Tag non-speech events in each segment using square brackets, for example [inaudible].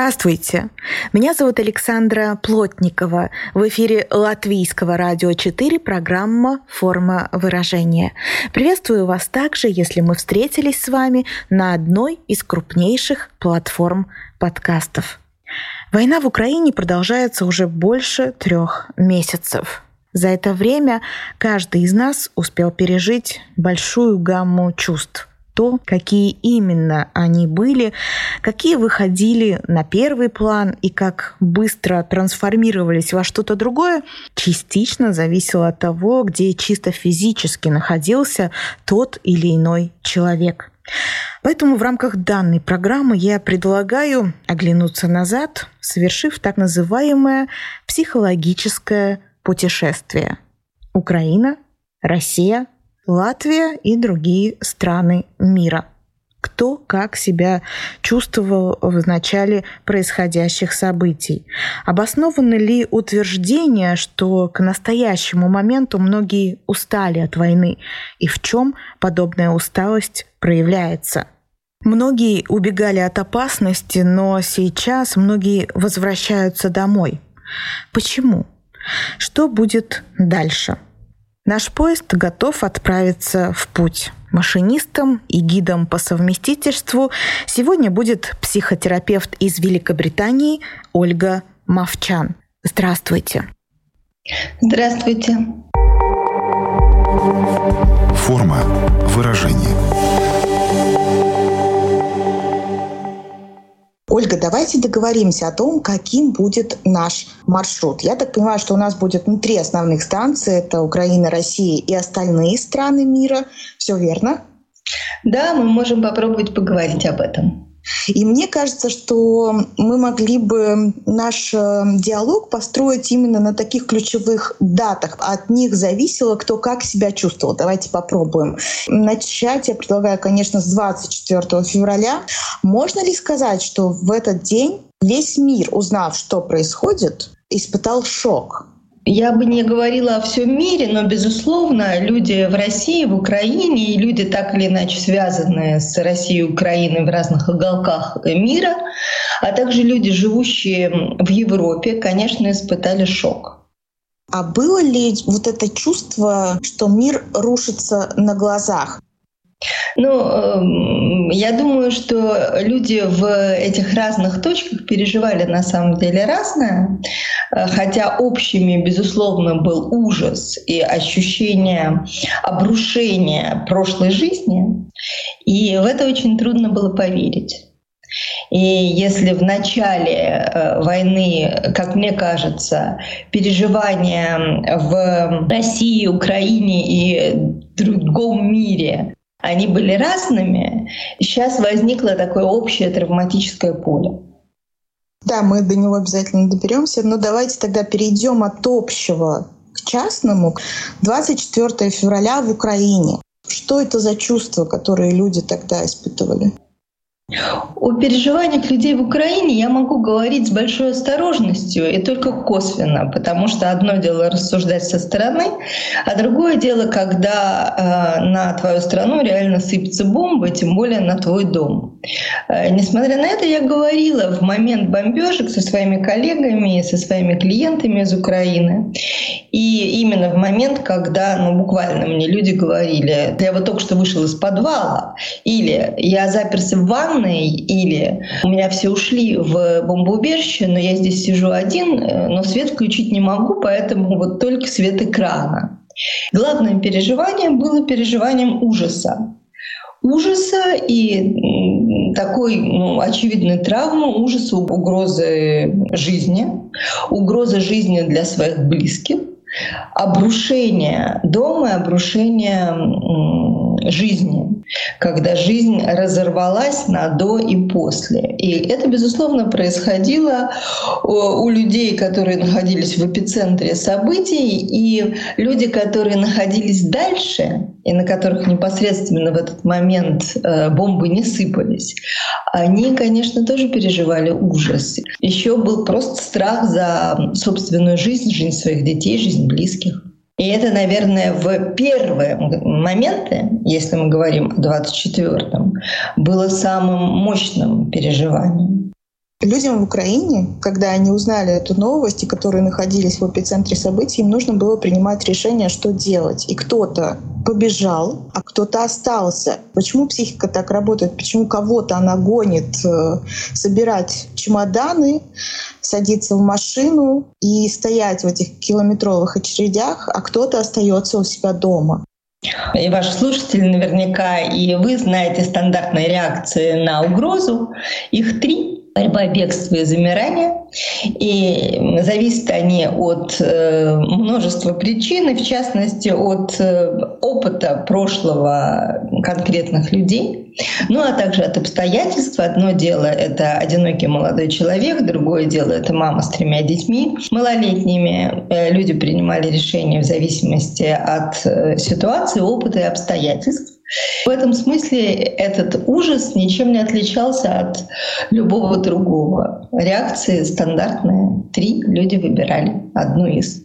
Здравствуйте! Меня зовут Александра Плотникова. В эфире Латвийского радио 4 программа «Форма выражения». Приветствую вас также, если мы встретились с вами на одной из крупнейших платформ подкастов. Война в Украине продолжается уже больше трех месяцев. За это время каждый из нас успел пережить большую гамму чувств то, какие именно они были, какие выходили на первый план и как быстро трансформировались во что-то другое, частично зависело от того, где чисто физически находился тот или иной человек. Поэтому в рамках данной программы я предлагаю оглянуться назад, совершив так называемое психологическое путешествие. Украина, Россия, Латвия и другие страны мира. Кто как себя чувствовал в начале происходящих событий? Обосновано ли утверждение, что к настоящему моменту многие устали от войны? И в чем подобная усталость проявляется? Многие убегали от опасности, но сейчас многие возвращаются домой. Почему? Что будет дальше? Наш поезд готов отправиться в путь. Машинистом и гидом по совместительству сегодня будет психотерапевт из Великобритании Ольга Мовчан. Здравствуйте. Здравствуйте. Форма выражения. Ольга, давайте договоримся о том, каким будет наш маршрут. Я так понимаю, что у нас будет ну, три основных станции. Это Украина, Россия и остальные страны мира. Все верно? Да, мы можем попробовать поговорить об этом. И мне кажется, что мы могли бы наш э, диалог построить именно на таких ключевых датах. От них зависело, кто как себя чувствовал. Давайте попробуем. Начать я предлагаю, конечно, с 24 февраля. Можно ли сказать, что в этот день весь мир, узнав, что происходит, испытал шок? Я бы не говорила о всем мире, но, безусловно, люди в России, в Украине и люди, так или иначе связанные с Россией и Украиной в разных уголках мира, а также люди, живущие в Европе, конечно, испытали шок. А было ли вот это чувство, что мир рушится на глазах? Ну, эм, я думаю, что люди в этих разных точках переживали на самом деле разное, э, хотя общими, безусловно, был ужас и ощущение обрушения прошлой жизни, и в это очень трудно было поверить. И если в начале э, войны, как мне кажется, переживания в России, Украине и другом мире они были разными. Сейчас возникло такое общее травматическое поле. Да, мы до него обязательно доберемся, но давайте тогда перейдем от общего к частному. 24 февраля в Украине. Что это за чувства, которые люди тогда испытывали? О переживаниях людей в Украине я могу говорить с большой осторожностью и только косвенно, потому что одно дело рассуждать со стороны, а другое дело, когда э, на твою страну реально сыпется бомба, тем более на твой дом. Э, несмотря на это, я говорила в момент бомбежек со своими коллегами, со своими клиентами из Украины. И именно в момент, когда ну, буквально мне люди говорили, я вот только что вышел из подвала, или я заперся в ванну, ванной, или у меня все ушли в бомбоубежище, но я здесь сижу один, э, но свет включить не могу, поэтому вот только свет экрана. Главным переживанием было переживанием ужаса. Ужаса и такой ну, очевидной травмы, ужаса, угрозы жизни, угрозы жизни для своих близких, обрушения дома, обрушения жизни, когда жизнь разорвалась на до и после. И это, безусловно, происходило у людей, которые находились в эпицентре событий, и люди, которые находились дальше, и на которых непосредственно в этот момент э, бомбы не сыпались, они, конечно, тоже переживали ужас. Еще был просто страх за собственную жизнь, жизнь своих детей, жизнь близких. И это, наверное, в первые моменты, если мы говорим о 24-м, было самым мощным переживанием. Людям в Украине, когда они узнали эту новость, и которые находились в эпицентре событий, им нужно было принимать решение, что делать. И кто-то побежал, а кто-то остался. Почему психика так работает? Почему кого-то она гонит э, собирать чемоданы, садиться в машину и стоять в этих километровых очередях, а кто-то остается у себя дома? И ваши слушатели наверняка и вы знаете стандартные реакции на угрозу. Их три борьба, бегство и замирание. И зависят они от э, множества причин, и в частности от э, опыта прошлого конкретных людей, ну а также от обстоятельств. Одно дело — это одинокий молодой человек, другое дело — это мама с тремя детьми. Малолетними э, люди принимали решения в зависимости от ситуации, опыта и обстоятельств. В этом смысле этот ужас ничем не отличался от любого другого. Реакции стандартные. Три люди выбирали одну из.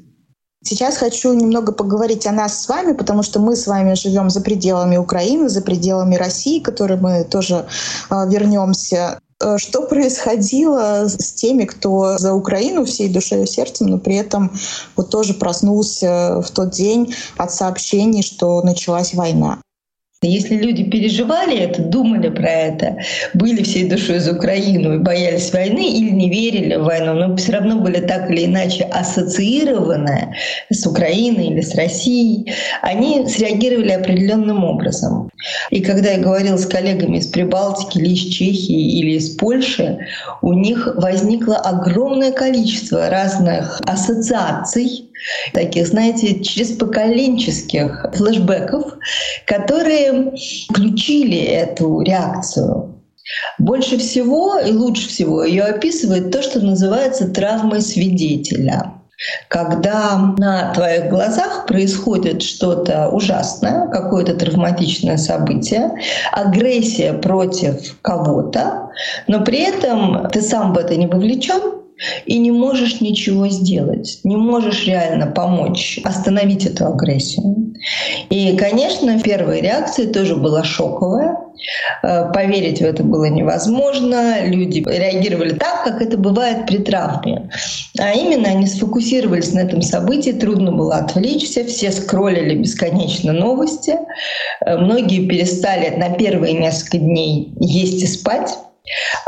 Сейчас хочу немного поговорить о нас с вами, потому что мы с вами живем за пределами Украины, за пределами России, к которой мы тоже э, вернемся. Э, что происходило с теми, кто за Украину всей душой и сердцем, но при этом вот тоже проснулся в тот день от сообщений, что началась война? Если люди переживали это, думали про это, были всей душой за Украину и боялись войны или не верили в войну, но все равно были так или иначе ассоциированы с Украиной или с Россией, они среагировали определенным образом. И когда я говорила с коллегами из Прибалтики или из Чехии или из Польши, у них возникло огромное количество разных ассоциаций, таких, знаете, через поколенческих флешбеков, которые включили эту реакцию. Больше всего и лучше всего ее описывает то, что называется травмой свидетеля когда на твоих глазах происходит что-то ужасное, какое-то травматичное событие, агрессия против кого-то, но при этом ты сам в это не вовлечен, и не можешь ничего сделать, не можешь реально помочь остановить эту агрессию. И, конечно, первая реакция тоже была шоковая. Э, поверить в это было невозможно. Люди реагировали так, как это бывает при травме. А именно они сфокусировались на этом событии, трудно было отвлечься, все скроллили бесконечно новости. Э, многие перестали на первые несколько дней есть и спать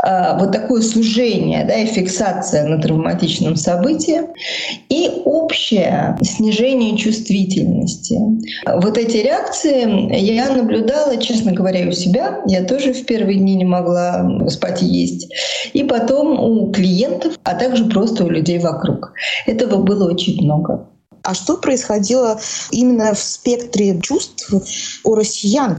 вот такое сужение да, и фиксация на травматичном событии и общее снижение чувствительности. Вот эти реакции я наблюдала, честно говоря, у себя. Я тоже в первые дни не могла спать и есть. И потом у клиентов, а также просто у людей вокруг. Этого было очень много. А что происходило именно в спектре чувств у россиян?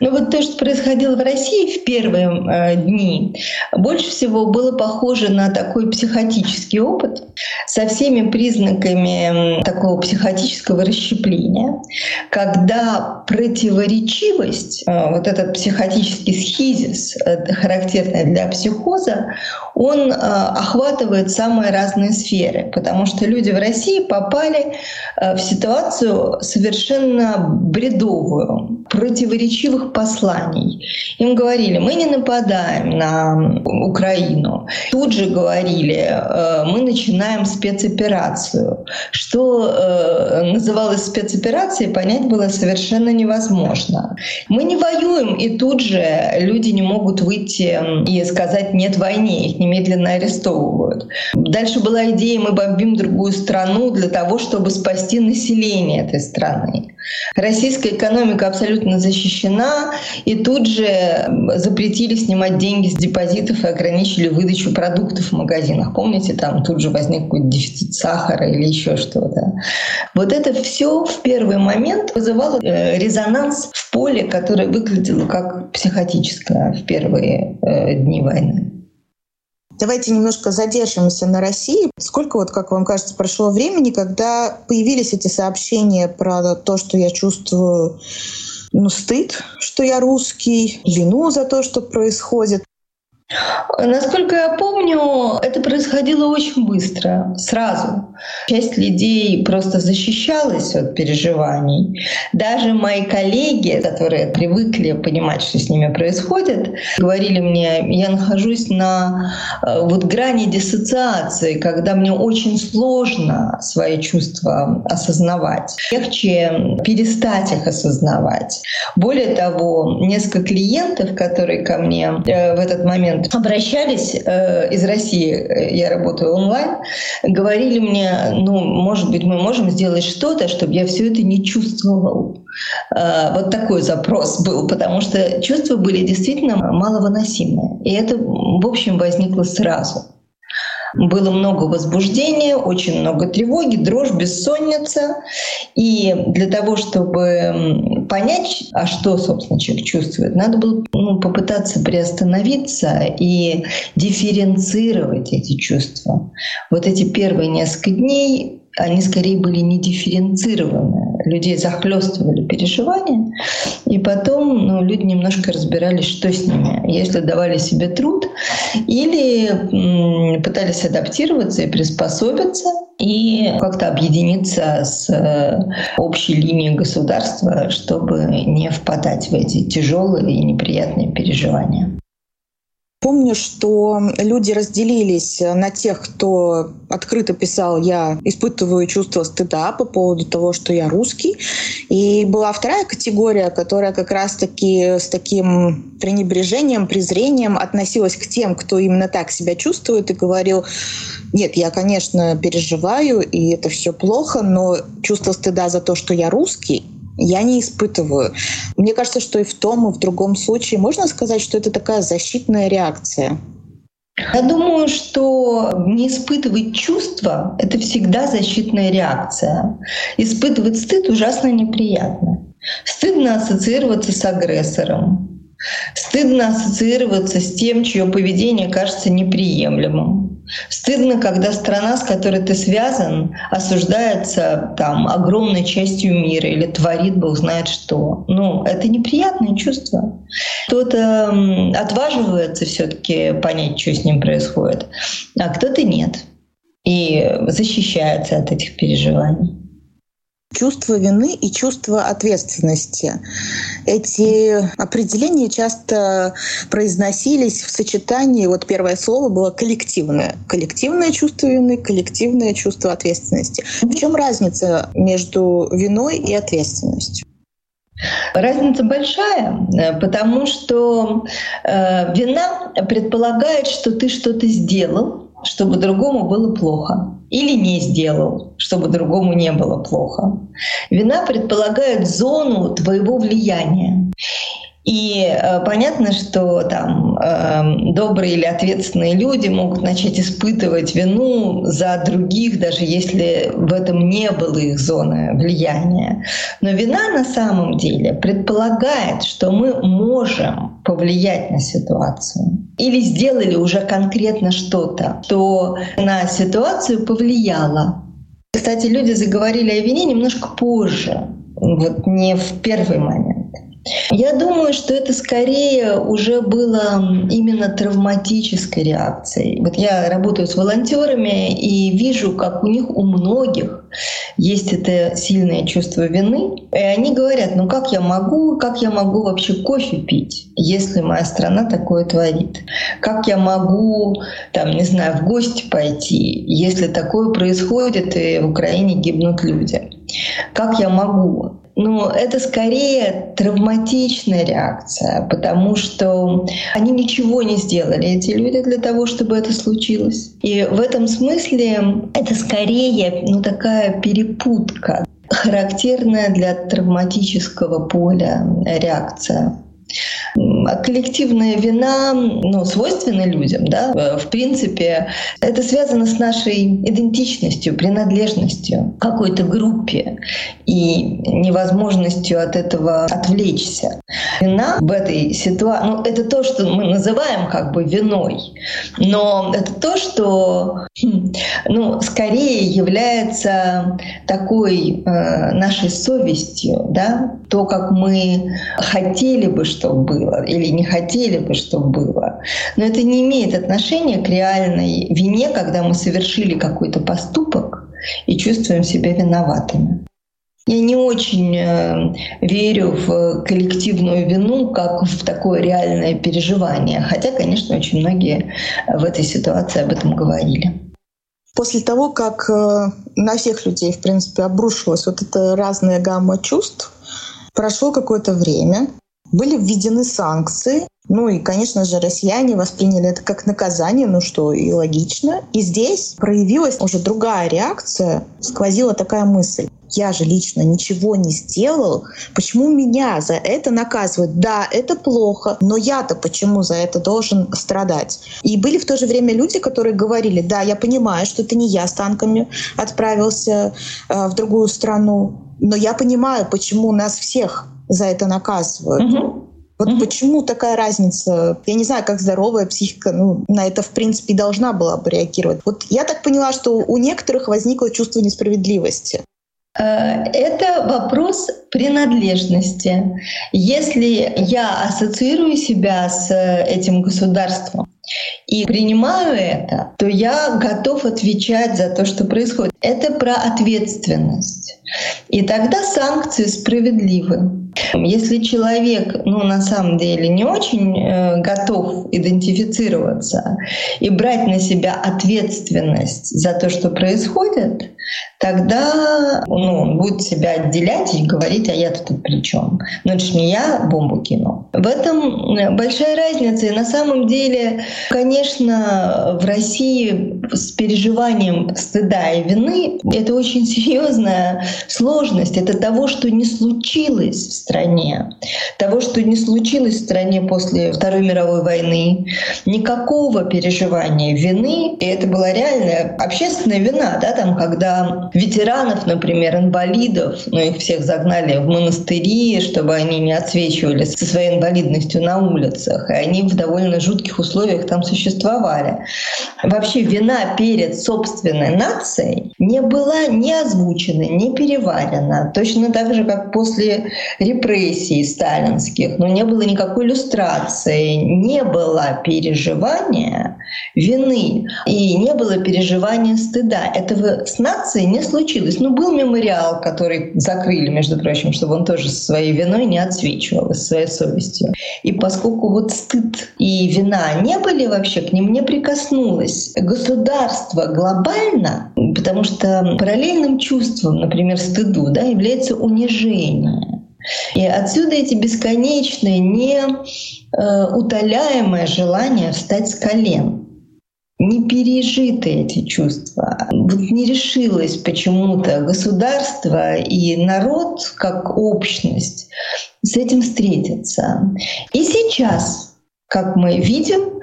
Ну вот то, что происходило в России в первые э, дни, больше всего было похоже на такой психотический опыт со всеми признаками такого психотического расщепления, когда противоречивость, э, вот этот психотический схизис, это характерный для психоза, он э, охватывает самые разные сферы, потому что люди в России попали э, в ситуацию совершенно бредовую, противоречивых посланий. Им говорили, мы не нападаем на Украину. Тут же говорили, э, мы начинаем спецоперацию. Что э, называлось спецоперацией, понять было совершенно невозможно. Мы не воюем, и тут же люди не могут выйти и сказать «нет войне», их немедленно арестовывают. Дальше была идея «мы бомбим другую страну для того, чтобы спасти население этой страны». Российская экономика абсолютно защищена, и тут же запретили снимать деньги с депозитов и ограничили выдачу продуктов в магазинах. Помните, там тут же возник какой-то дефицит сахара или еще что-то. Вот это все в первый момент вызывало э, резонанс в поле, которое выглядело как психотическое в первые э, дни войны. Давайте немножко задержимся на России. Сколько, вот, как вам кажется, прошло времени, когда появились эти сообщения про то, что я чувствую ну, стыд, что я русский, вину за то, что происходит. Насколько я помню, это происходило очень быстро, сразу. Часть людей просто защищалась от переживаний. Даже мои коллеги, которые привыкли понимать, что с ними происходит, говорили мне, я нахожусь на э, вот грани диссоциации, когда мне очень сложно свои чувства осознавать. Легче перестать их осознавать. Более того, несколько клиентов, которые ко мне э, в этот момент обращались э, из России, э, я работаю онлайн, говорили мне, ну, может быть, мы можем сделать что-то, чтобы я все это не чувствовал. Э, вот такой запрос был, потому что чувства были действительно маловыносимые. И это, в общем, возникло сразу. Было много возбуждения, очень много тревоги, дрожь, бессонница. И для того, чтобы понять, а что, собственно, человек чувствует, надо было ну, попытаться приостановиться и дифференцировать эти чувства. Вот эти первые несколько дней они скорее были не дифференцированы. Людей захлестывали переживания, и потом ну, люди немножко разбирались, что с ними. Если давали себе труд или пытались адаптироваться и приспособиться, и как-то объединиться с э, общей линией государства, чтобы не впадать в эти тяжелые и неприятные переживания. Помню, что люди разделились на тех, кто открыто писал «я испытываю чувство стыда по поводу того, что я русский». И была вторая категория, которая как раз-таки с таким пренебрежением, презрением относилась к тем, кто именно так себя чувствует и говорил нет, я, конечно, переживаю, и это все плохо, но чувство стыда за то, что я русский, я не испытываю. Мне кажется, что и в том, и в другом случае можно сказать, что это такая защитная реакция. Я думаю, что не испытывать чувства — это всегда защитная реакция. Испытывать стыд ужасно неприятно. Стыдно ассоциироваться с агрессором. Стыдно ассоциироваться с тем, чье поведение кажется неприемлемым. Стыдно, когда страна, с которой ты связан, осуждается там огромной частью мира или творит бог знает что. Ну, это неприятное чувство. Кто-то отваживается все-таки понять, что с ним происходит, а кто-то нет. И защищается от этих переживаний чувство вины и чувство ответственности. Эти определения часто произносились в сочетании, вот первое слово было коллективное. Коллективное чувство вины, коллективное чувство ответственности. В чем разница между виной и ответственностью? Разница большая, потому что э, вина предполагает, что ты что-то сделал, чтобы другому было плохо, или не сделал, чтобы другому не было плохо. Вина предполагает зону твоего влияния. И э, понятно, что там э, добрые или ответственные люди могут начать испытывать вину за других, даже если в этом не было их зоны влияния. Но вина на самом деле предполагает, что мы можем повлиять на ситуацию или сделали уже конкретно что-то, что на ситуацию повлияло. Кстати, люди заговорили о вине немножко позже, вот не в первый момент. Я думаю, что это скорее уже было именно травматической реакцией. Вот я работаю с волонтерами и вижу, как у них у многих есть это сильное чувство вины. И они говорят, ну как я могу, как я могу вообще кофе пить, если моя страна такое творит? Как я могу, там, не знаю, в гости пойти, если такое происходит и в Украине гибнут люди? Как я могу? Но это скорее травматичная реакция, потому что они ничего не сделали, эти люди, для того, чтобы это случилось. И в этом смысле это скорее ну, такая перепутка, характерная для травматического поля реакция. Коллективная вина ну, свойственна людям. Да? В принципе, это связано с нашей идентичностью, принадлежностью какой-то группе и невозможностью от этого отвлечься. Вина в этой ситуации, ну, это то, что мы называем как бы виной, но это то, что хм, ну, скорее является такой э, нашей совестью, да, то, как мы хотели бы, чтобы было, или не хотели бы, чтобы было. Но это не имеет отношения к реальной вине, когда мы совершили какой-то поступок и чувствуем себя виноватыми. Я не очень э, верю в коллективную вину как в такое реальное переживание, хотя, конечно, очень многие в этой ситуации об этом говорили. После того, как э, на всех людей, в принципе, обрушилась вот эта разная гамма чувств, прошло какое-то время, были введены санкции. Ну и, конечно же, россияне восприняли это как наказание, ну что и логично. И здесь проявилась уже другая реакция, сквозила такая мысль. Я же лично ничего не сделал. Почему меня за это наказывают? Да, это плохо, но я-то почему за это должен страдать? И были в то же время люди, которые говорили, да, я понимаю, что это не я с танками отправился э, в другую страну, но я понимаю, почему нас всех за это наказывают. Угу. Вот угу. почему такая разница? Я не знаю, как здоровая психика ну, на это, в принципе, должна была бы реагировать. Вот я так поняла, что у некоторых возникло чувство несправедливости. Э, это вопрос принадлежности. Если я ассоциирую себя с этим государством, и принимаю это, то я готов отвечать за то, что происходит. Это про ответственность. И тогда санкции справедливы. Если человек, ну, на самом деле, не очень э, готов идентифицироваться и брать на себя ответственность за то, что происходит, тогда ну, он будет себя отделять и говорить, а я тут при чем? Ну, это же не я бомбу кинул. В этом э, большая разница. И на самом деле, конечно, в России с переживанием стыда и вины это очень серьезная сложность. Это того, что не случилось стране, того, что не случилось в стране после Второй мировой войны. Никакого переживания вины, и это была реальная общественная вина, да, там, когда ветеранов, например, инвалидов, ну, их всех загнали в монастыри, чтобы они не отсвечивали со своей инвалидностью на улицах, и они в довольно жутких условиях там существовали. Вообще вина перед собственной нацией не была ни озвучена, ни переварена. Точно так же, как после репрессий сталинских, но не было никакой иллюстрации, не было переживания вины и не было переживания стыда. Этого с нацией не случилось. Ну, был мемориал, который закрыли, между прочим, чтобы он тоже со своей виной не отсвечивал, со своей совестью. И поскольку вот стыд и вина не были вообще, к ним не прикоснулось государство глобально, потому что параллельным чувством, например, стыду, да, является унижение. И отсюда эти бесконечные, неутоляемое желание встать с колен не пережиты эти чувства. Вот не решилось почему-то государство и народ как общность с этим встретиться. И сейчас, как мы видим,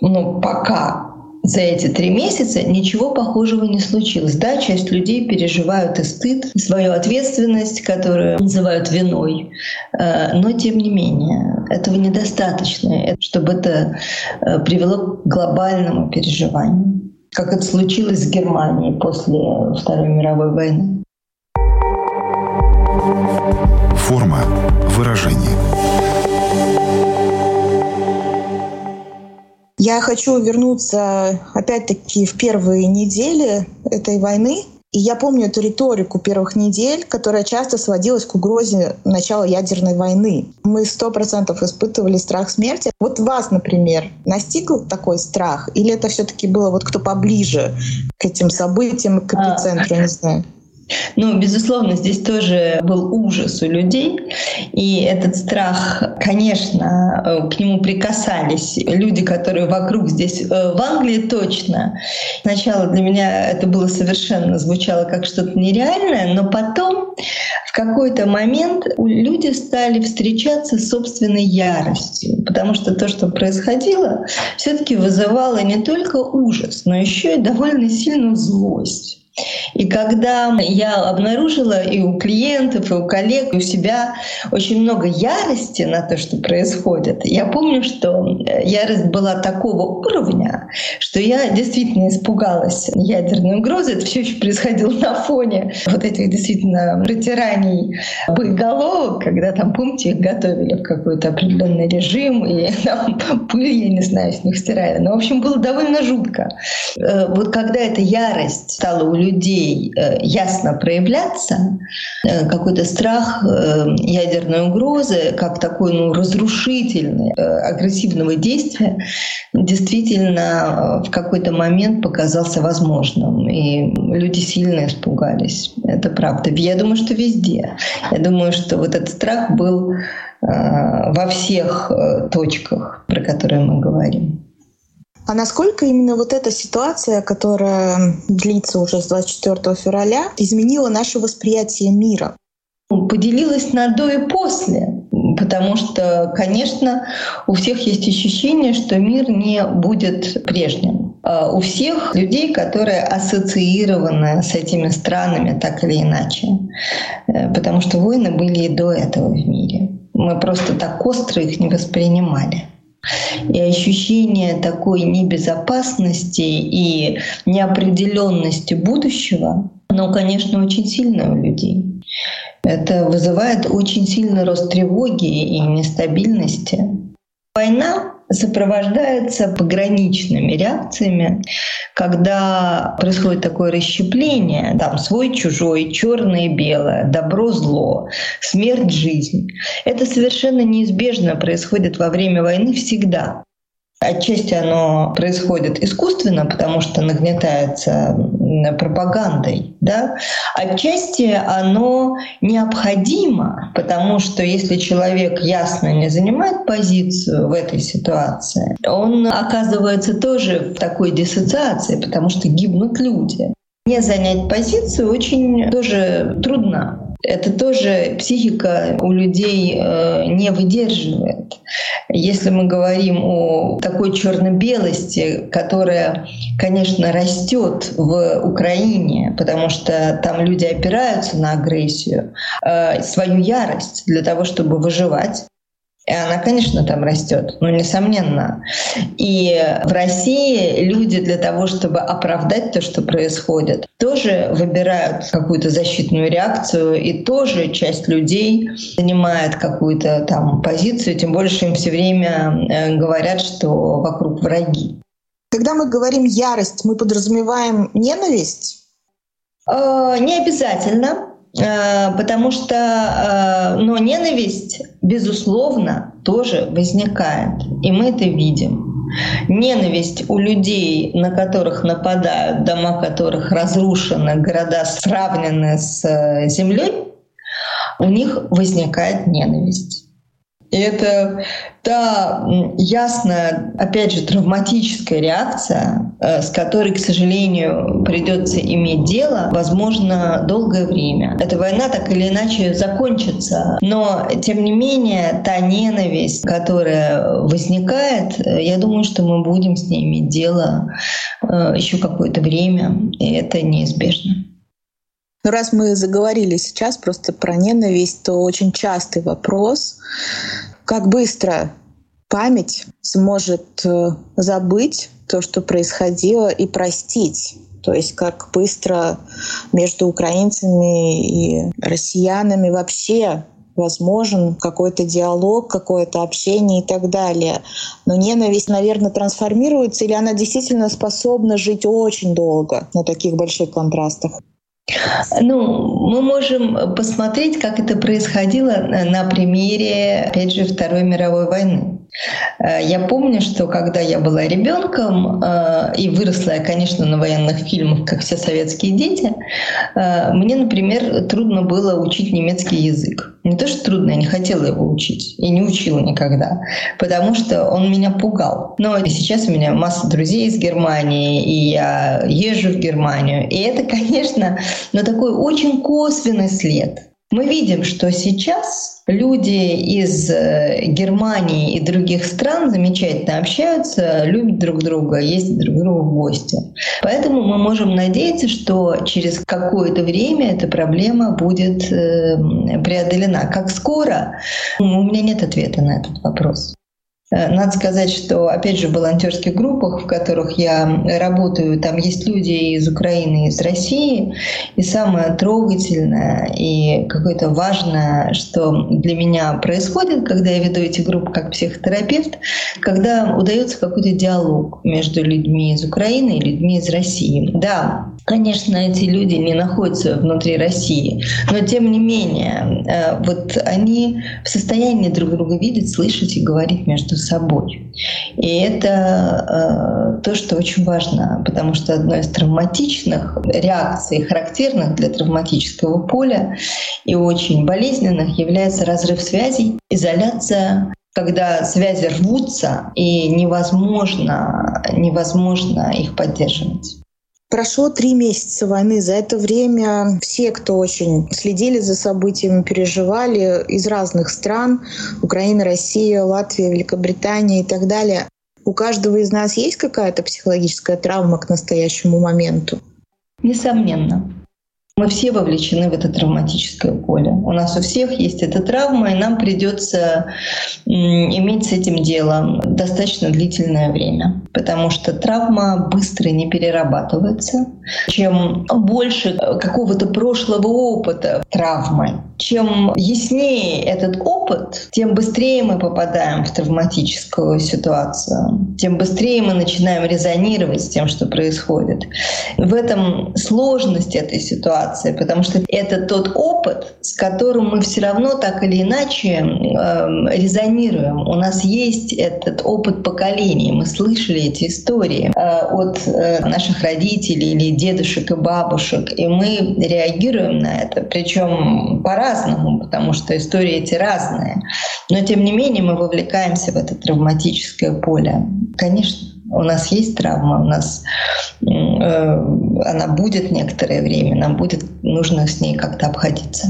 ну, пока за эти три месяца ничего похожего не случилось. Да, часть людей переживают и стыд, и свою ответственность, которую называют виной, э, но тем не менее этого недостаточно, чтобы это э, привело к глобальному переживанию, как это случилось с Германией после Второй мировой войны. Форма выражения. Я хочу вернуться опять-таки в первые недели этой войны. И я помню эту риторику первых недель, которая часто сводилась к угрозе начала ядерной войны. Мы сто процентов испытывали страх смерти. Вот вас, например, настигл такой страх? Или это все таки было вот кто поближе к этим событиям, к эпицентру, не знаю? Ну, безусловно, здесь тоже был ужас у людей, и этот страх, конечно, э, к нему прикасались люди, которые вокруг здесь, э, в Англии точно. Сначала для меня это было совершенно, звучало как что-то нереальное, но потом в какой-то момент люди стали встречаться с собственной яростью, потому что то, что происходило, все-таки вызывало не только ужас, но еще и довольно сильную злость. И когда я обнаружила и у клиентов, и у коллег, и у себя очень много ярости на то, что происходит, я помню, что ярость была такого уровня, что я действительно испугалась ядерной угрозы. Это все еще происходило на фоне вот этих действительно протираний боеголовок, когда там, помните, их готовили в какой-то определенный режим, и [laughs] там пыль, я не знаю, с них стирали. Но, в общем, было довольно жутко. Э, вот когда эта ярость стала людей э, ясно проявляться, э, какой-то страх э, ядерной угрозы, как такой ну, разрушительный, агрессивного действия, действительно в какой-то момент показался возможным. И люди сильно испугались. Это правда. Я думаю, что везде. Я думаю, что вот этот страх был во всех точках, про которые мы говорим. А насколько именно вот эта ситуация, которая длится уже с 24 февраля, изменила наше восприятие мира? Поделилась на до и после, потому что, конечно, у всех есть ощущение, что мир не будет прежним. А у всех людей, которые ассоциированы с этими странами так или иначе, э, потому что войны были и до этого в мире. Мы просто так остро их не воспринимали. И ощущение такой небезопасности и неопределенности будущего, оно, конечно, очень сильное у людей. Это вызывает очень сильный рост тревоги и нестабильности. Война сопровождается пограничными реакциями, когда происходит такое расщепление, там свой-чужой, черное и белое, добро-зло, смерть-жизнь. Это совершенно неизбежно происходит во время войны всегда. Отчасти оно происходит искусственно, потому что нагнетается пропагандой, да? Отчасти оно необходимо, потому что если человек ясно не занимает позицию в этой ситуации, он оказывается тоже в такой диссоциации, потому что гибнут люди. Не занять позицию очень тоже трудно. Это тоже психика у людей э, не выдерживает. Если мы говорим о такой черно-белости, которая, конечно, растет в Украине, потому что там люди опираются на агрессию, э, свою ярость для того, чтобы выживать, и она, конечно, там растет, ну, несомненно. И в России люди для того, чтобы оправдать то, что происходит, тоже выбирают какую-то защитную реакцию, и тоже часть людей занимает какую-то там позицию, тем больше им все время э, говорят, что вокруг враги. Когда мы говорим ярость, мы подразумеваем ненависть? Э, не обязательно. Э, потому что э, но ненависть, безусловно, тоже возникает, и мы это видим. Ненависть у людей, на которых нападают, дома которых разрушены, города сравнены с э, землей, у них возникает ненависть. И это та ясная, опять же, травматическая реакция, э, с которой, к сожалению, придется иметь дело, возможно, долгое время. Эта война так или иначе закончится. Но, тем не менее, та ненависть, которая возникает, э, я думаю, что мы будем с ней иметь дело э, еще какое-то время, и это неизбежно. Но раз мы заговорили сейчас просто про ненависть, то очень частый вопрос, как быстро память сможет э, забыть то, что происходило, и простить. То есть как быстро между украинцами и россиянами вообще возможен какой-то диалог, какое-то общение и так далее. Но ненависть, наверное, трансформируется или она действительно способна жить очень долго на таких больших контрастах? Ну, мы можем посмотреть, как это происходило на примере, опять же, Второй мировой войны. Э, я помню, что когда я была ребенком э, и выросла я, конечно, на военных фильмах, как все советские дети, э, мне, например, трудно было учить немецкий язык. Не то, что трудно, я не хотела его учить и не учила никогда, потому что он меня пугал. Но сейчас у меня масса друзей из Германии, и я езжу в Германию. И это, конечно, но такой очень косвенный след. Мы видим, что сейчас люди из э, Германии и других стран замечательно общаются, любят друг друга, ездят друг другу в гости. Поэтому мы можем надеяться, что через какое-то время эта проблема будет э, преодолена. Как скоро? У меня нет ответа на этот вопрос. Э, надо сказать, что, опять же, в волонтерских группах, в которых я работаю, там есть люди из Украины, из России. И самое трогательное и какое-то важное, что для меня происходит, когда я веду эти группы как психотерапевт, когда удается какой-то диалог между людьми из Украины и людьми из России. Да, Конечно, эти люди не находятся внутри России, но тем не менее, э, вот они в состоянии друг друга видеть, слышать и говорить между собой. И это э, то, что очень важно, потому что одной из травматичных реакций, характерных для травматического поля и очень болезненных, является разрыв связей, изоляция когда связи рвутся и невозможно, невозможно их поддерживать. Прошло три месяца войны. За это время все, кто очень следили за событиями, переживали из разных стран, Украина, Россия, Латвия, Великобритания и так далее. У каждого из нас есть какая-то психологическая травма к настоящему моменту? Несомненно. Мы все вовлечены в это травматическое поле. У нас у всех есть эта травма, и нам придется иметь с этим делом достаточно длительное время, потому что травма быстро не перерабатывается. Чем больше какого-то прошлого опыта травмы, чем яснее этот опыт, тем быстрее мы попадаем в травматическую ситуацию, тем быстрее мы начинаем резонировать с тем, что происходит. В этом сложность этой ситуации ситуации, потому что это тот опыт, с которым мы все равно так или иначе э, резонируем. У нас есть этот опыт поколений, мы слышали эти истории э, от э, наших родителей или дедушек и бабушек, и мы реагируем на это, причем по-разному, потому что истории эти разные. Но тем не менее мы вовлекаемся в это травматическое поле. Конечно, у нас есть травма, у нас э, она будет некоторое время, нам будет нужно с ней как-то обходиться.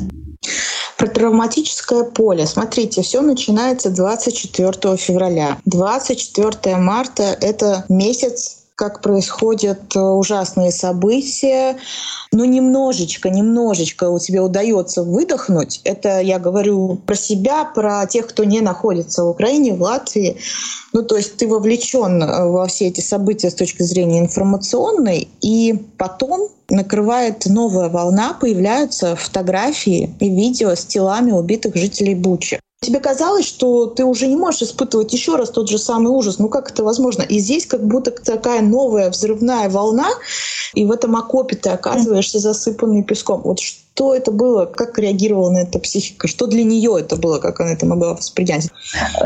Про травматическое поле. Смотрите, все начинается 24 февраля. 24 марта — это месяц как происходят э, ужасные события. Но немножечко, немножечко у тебя удается выдохнуть. Это я говорю про себя, про тех, кто не находится в Украине, в Латвии. Ну, то есть ты вовлечен э, во все эти события с точки зрения информационной, и потом накрывает новая волна, появляются фотографии и видео с телами убитых жителей Бучи. Тебе казалось, что ты уже не можешь испытывать еще раз тот же самый ужас. Ну как это возможно? И здесь как будто такая новая взрывная волна, и в этом окопе ты оказываешься засыпанный песком. Вот что это было, как реагировала на это психика, что для нее это было, как она это могла воспринять?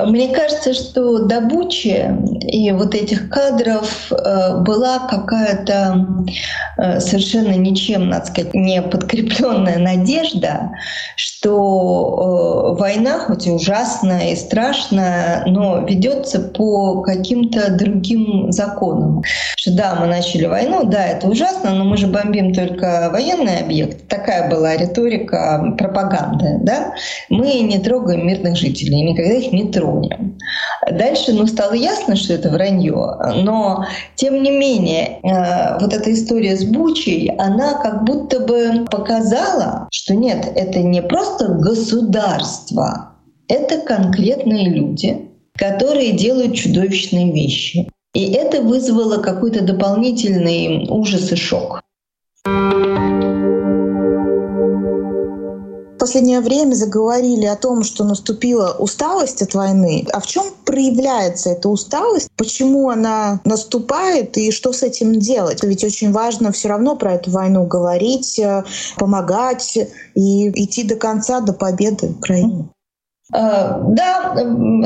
Мне кажется, что до Бучи и вот этих кадров э, была какая-то э, совершенно ничем, надо сказать, не подкрепленная надежда, что э, война, хоть и ужасная и страшная, но ведется по каким-то другим законам. Что да, мы начали войну, да, это ужасно, но мы же бомбим только военный объект. Такая была риторика пропаганды. Да? Мы не трогаем мирных жителей, никогда их не тронем. Дальше ну, стало ясно, что это вранье, но тем не менее э, вот эта история с Бучей, она как будто бы показала, что нет, это не просто государство, это конкретные люди, которые делают чудовищные вещи. И это вызвало какой-то дополнительный ужас и шок. Последнее время заговорили о том, что наступила усталость от войны. А в чем проявляется эта усталость? Почему она наступает и что с этим делать? Ведь очень важно все равно про эту войну говорить, э, помогать и идти до конца, до победы Украины. А, да,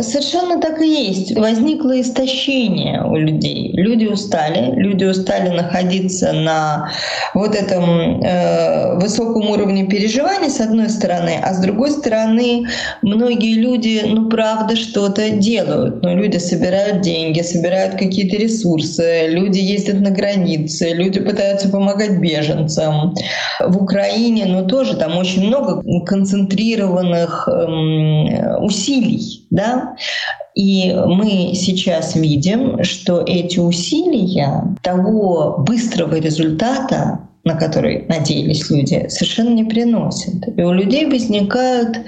совершенно так и есть. Возникло истощение у людей. Люди устали, люди устали находиться на вот этом э, высоком уровне переживаний, с одной стороны, а с другой стороны, многие люди, ну, правда, что-то делают. Ну, люди собирают деньги, собирают какие-то ресурсы, люди ездят на границы, люди пытаются помогать беженцам. В Украине, ну, тоже там очень много концентрированных эм, усилий, да, и мы сейчас видим, что эти усилия того быстрого результата, на который надеялись люди, совершенно не приносят. И у людей возникают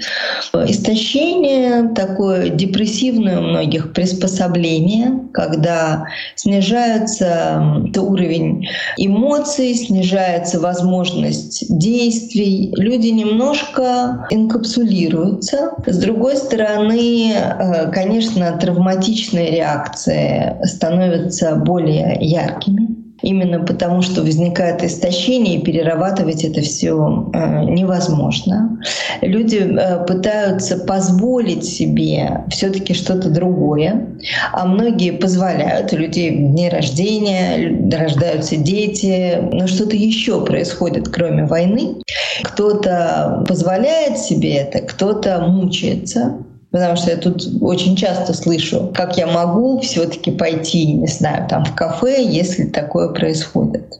э, истощение, такое депрессивное у многих приспособление, когда снижается уровень эмоций, снижается возможность действий. Люди немножко инкапсулируются. С другой стороны, э, конечно, травматичные реакции становятся более яркими именно потому, что возникает истощение, и перерабатывать это все э, невозможно. Люди э, пытаются позволить себе все-таки что-то другое, а многие позволяют. У людей дни рождения, рождаются дети, но что-то еще происходит, кроме войны. Кто-то позволяет себе это, кто-то мучается, Потому что я тут очень часто слышу, как я могу все-таки пойти, не знаю, там в кафе, если такое происходит.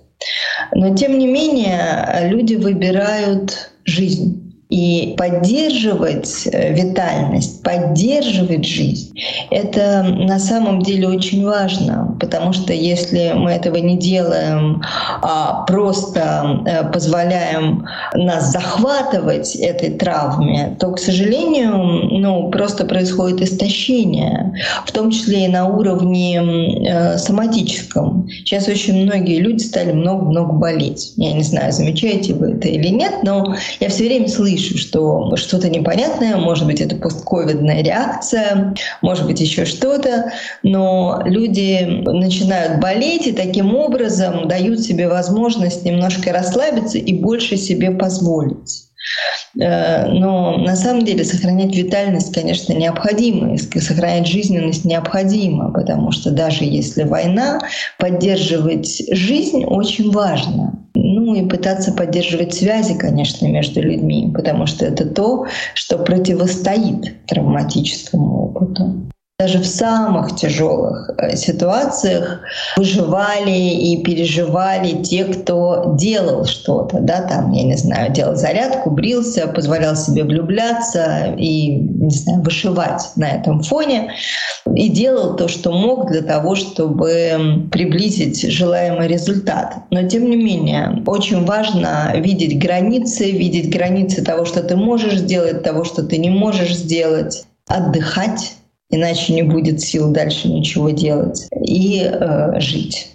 Но тем не менее люди выбирают жизнь и поддерживать э, витальность, поддерживать жизнь, это на самом деле очень важно, потому что если мы этого не делаем, а просто э, позволяем нас захватывать этой травме, то, к сожалению, ну, просто происходит истощение, в том числе и на уровне э, соматическом. Сейчас очень многие люди стали много-много болеть. Я не знаю, замечаете вы это или нет, но я все время слышу, слышу, что что-то непонятное, может быть, это постковидная реакция, может быть, еще что-то, но люди начинают болеть и таким образом дают себе возможность немножко расслабиться и больше себе позволить. Э, но на самом деле сохранять витальность, конечно, необходимо, и сохранять жизненность необходимо, потому что даже если война, поддерживать жизнь очень важно. Ну и пытаться поддерживать связи, конечно, между людьми, потому что это то, что противостоит травматическому опыту даже в самых тяжелых э, ситуациях выживали и переживали те, кто делал что-то, да, там, я не знаю, делал зарядку, брился, позволял себе влюбляться и, не знаю, вышивать на этом фоне, и делал то, что мог для того, чтобы приблизить желаемый результат. Но, тем не менее, очень важно видеть границы, видеть границы того, что ты можешь сделать, того, что ты не можешь сделать, отдыхать, иначе не будет сил дальше ничего делать, и э, жить.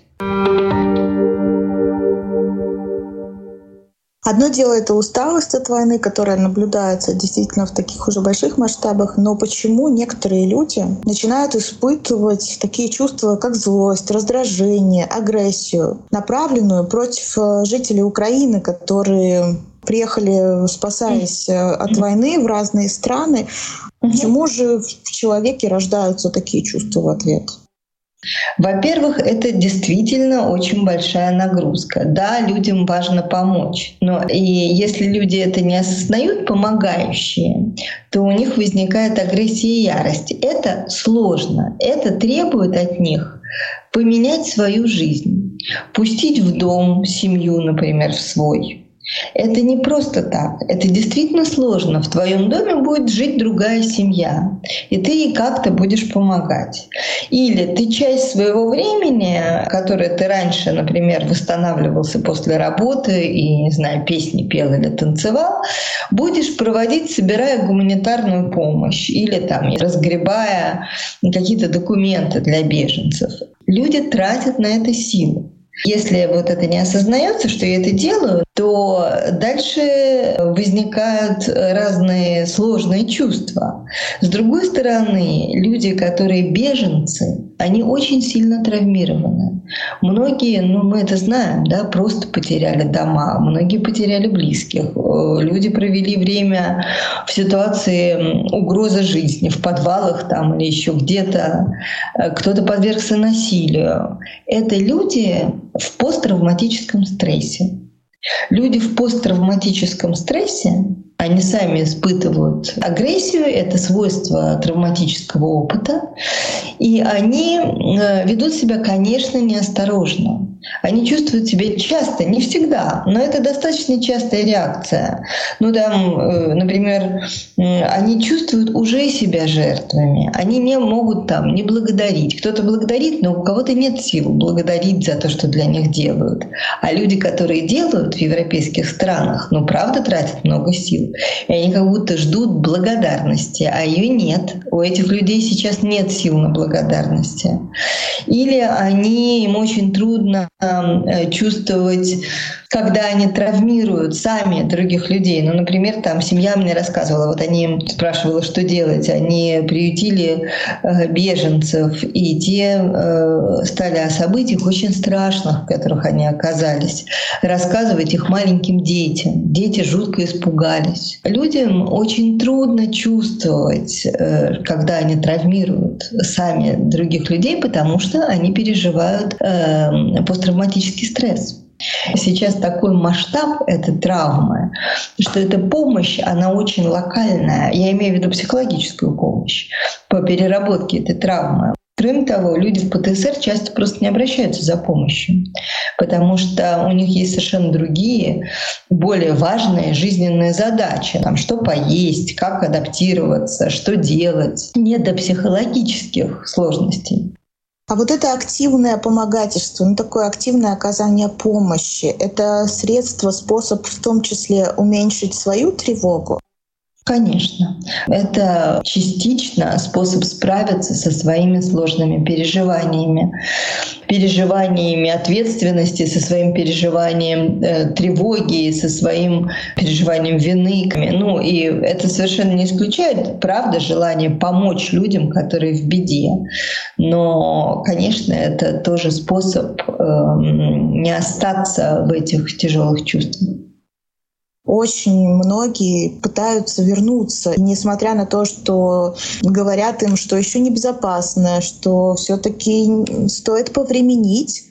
Одно дело это усталость от войны, которая наблюдается действительно в таких уже больших масштабах, но почему некоторые люди начинают испытывать такие чувства, как злость, раздражение, агрессию, направленную против э, жителей Украины, которые приехали, спасаясь э, от войны в разные страны. Почему же в человеке рождаются такие чувства в ответ? Во-первых, это действительно очень большая нагрузка. Да, людям важно помочь, но и если люди это не осознают, помогающие, то у них возникает агрессия и ярость. Это сложно, это требует от них поменять свою жизнь, пустить в дом семью, например, в свой, это не просто так. Это действительно сложно. В твоем доме будет жить другая семья, и ты ей как-то будешь помогать. Или ты часть своего времени, которое ты раньше, например, восстанавливался после работы и, не знаю, песни пел или танцевал, будешь проводить, собирая гуманитарную помощь или там разгребая какие-то документы для беженцев. Люди тратят на это силы. Если вот это не осознается, что я это делаю, то дальше возникают разные сложные чувства. С другой стороны, люди, которые беженцы, они очень сильно травмированы. Многие, ну мы это знаем, да, просто потеряли дома, многие потеряли близких. Люди провели время в ситуации угрозы жизни, в подвалах там или еще где-то. Кто-то подвергся насилию. Это люди в посттравматическом стрессе. Люди в посттравматическом стрессе, они сами испытывают агрессию, это свойство травматического опыта, и они э, ведут себя, конечно, неосторожно. Они чувствуют себя часто, не всегда, но это достаточно частая реакция. Ну, там, э, например, они чувствуют уже себя жертвами. Они не могут там не благодарить. Кто-то благодарит, но у кого-то нет сил благодарить за то, что для них делают. А люди, которые делают в европейских странах, ну, правда, тратят много сил. И они как будто ждут благодарности, а ее нет. У этих людей сейчас нет сил на благодарности. Или они, им очень трудно чувствовать когда они травмируют сами других людей. Ну, например, там семья мне рассказывала, вот они спрашивала, что делать. Они приютили э, беженцев, и те э, стали о событиях очень страшных, в которых они оказались, рассказывать их маленьким детям. Дети жутко испугались. Людям очень трудно чувствовать, э, когда они травмируют сами других людей, потому что они переживают э, посттравматический стресс. Сейчас такой масштаб этой травмы, что эта помощь, она очень локальная. Я имею в виду психологическую помощь по переработке этой травмы. Кроме того, люди в ПТСР часто просто не обращаются за помощью, потому что у них есть совершенно другие, более важные жизненные задачи. Там, что поесть, как адаптироваться, что делать. Нет до психологических сложностей. А вот это активное помогательство, ну такое активное оказание помощи, это средство, способ в том числе уменьшить свою тревогу? Конечно. Это частично способ справиться со своими сложными переживаниями. Переживаниями ответственности, со своим переживанием э, тревоги, со своим переживанием вины. Ну и это совершенно не исключает, правда, желание помочь людям, которые в беде. Но, конечно, это тоже способ э, не остаться в этих тяжелых чувствах очень многие пытаются вернуться, несмотря на то, что говорят им, что еще небезопасно, что все-таки стоит повременить.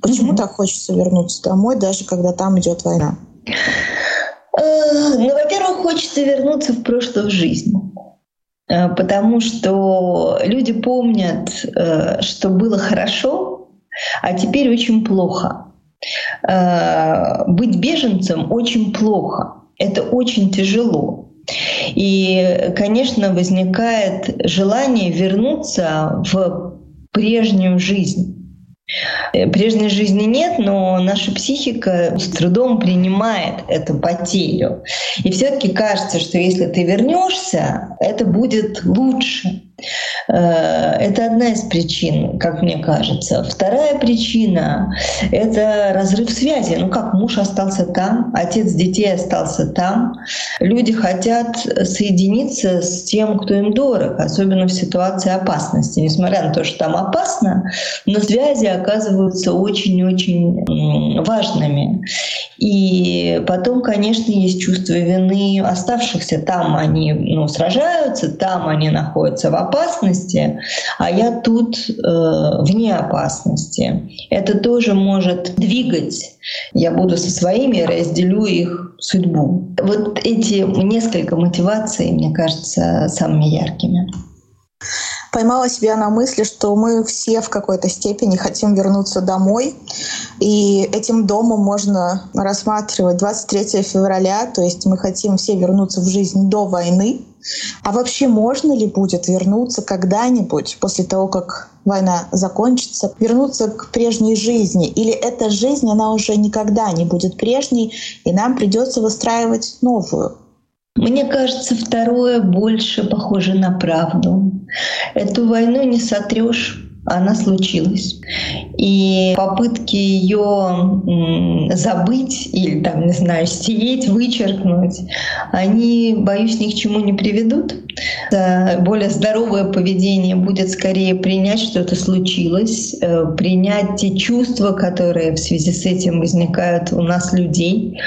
Почему mm-hmm. так хочется вернуться домой, даже когда там идет война? Э, ну, во-первых, хочется вернуться в прошлую жизнь. Э, потому что люди помнят, э, что было хорошо, а теперь очень плохо. Э, быть беженцем очень плохо. Это очень тяжело. И, конечно, возникает желание вернуться в прежнюю жизнь. Э, прежней жизни нет, но наша психика с трудом принимает эту потерю. И все-таки кажется, что если ты вернешься, это будет лучше. Э, это одна из причин, как мне кажется. Вторая причина — это разрыв связи. Ну как, муж остался там, отец детей остался там. Люди хотят соединиться с тем, кто им дорог, особенно в ситуации опасности. Несмотря на то, что там опасно, но связи оказываются очень-очень важными. И потом, конечно, есть чувство вины оставшихся. Там они ну, сражаются, там они находятся в опасности, а я тут э, вне опасности. Это тоже может двигать. Я буду со своими, разделю их судьбу. Вот эти несколько мотиваций, мне кажется, самыми яркими поймала себя на мысли, что мы все в какой-то степени хотим вернуться домой. И этим домом можно рассматривать 23 февраля, то есть мы хотим все вернуться в жизнь до войны. А вообще можно ли будет вернуться когда-нибудь после того, как война закончится, вернуться к прежней жизни? Или эта жизнь, она уже никогда не будет прежней, и нам придется выстраивать новую? Мне кажется, второе больше похоже на правду. Эту войну не сотрешь она случилась. И попытки ее забыть или, там, не знаю, стереть, вычеркнуть, они, боюсь, ни к чему не приведут. Более здоровое поведение будет скорее принять, что это случилось, э, принять те чувства, которые в связи с этим возникают у нас людей,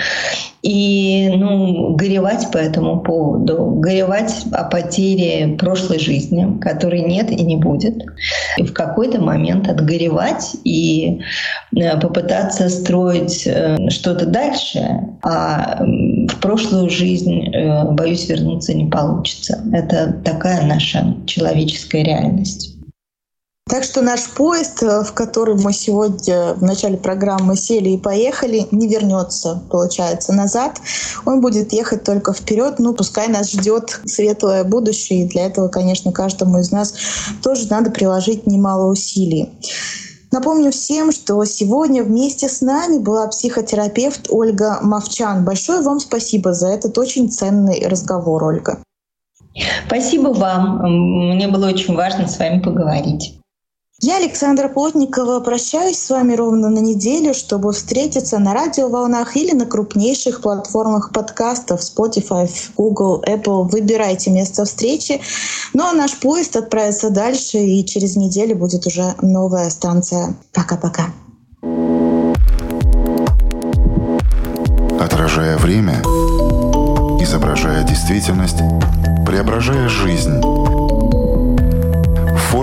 и ну, горевать по этому поводу, горевать о потере прошлой жизни, которой нет и не будет. И в какой-то момент отгоревать и э, попытаться строить э, что-то дальше, а в прошлую жизнь, э, боюсь, вернуться не получится. Это такая наша человеческая реальность. Так что наш поезд, э, в который мы сегодня в начале программы сели и поехали, не вернется, получается, назад. Он будет ехать только вперед. Ну, пускай нас ждет светлое будущее. И для этого, конечно, каждому из нас тоже надо приложить немало усилий. Напомню всем, что сегодня вместе с нами была психотерапевт Ольга Мовчан. Большое вам спасибо за этот очень ценный разговор, Ольга. Спасибо вам. Мне было очень важно с вами поговорить. Я, Александра Плотникова, прощаюсь с вами ровно на неделю, чтобы встретиться на радиоволнах или на крупнейших платформах подкастов Spotify, Google, Apple. Выбирайте место встречи. Ну а наш поезд отправится дальше, и через неделю будет уже новая станция. Пока-пока. Отражая время, изображая действительность, преображая жизнь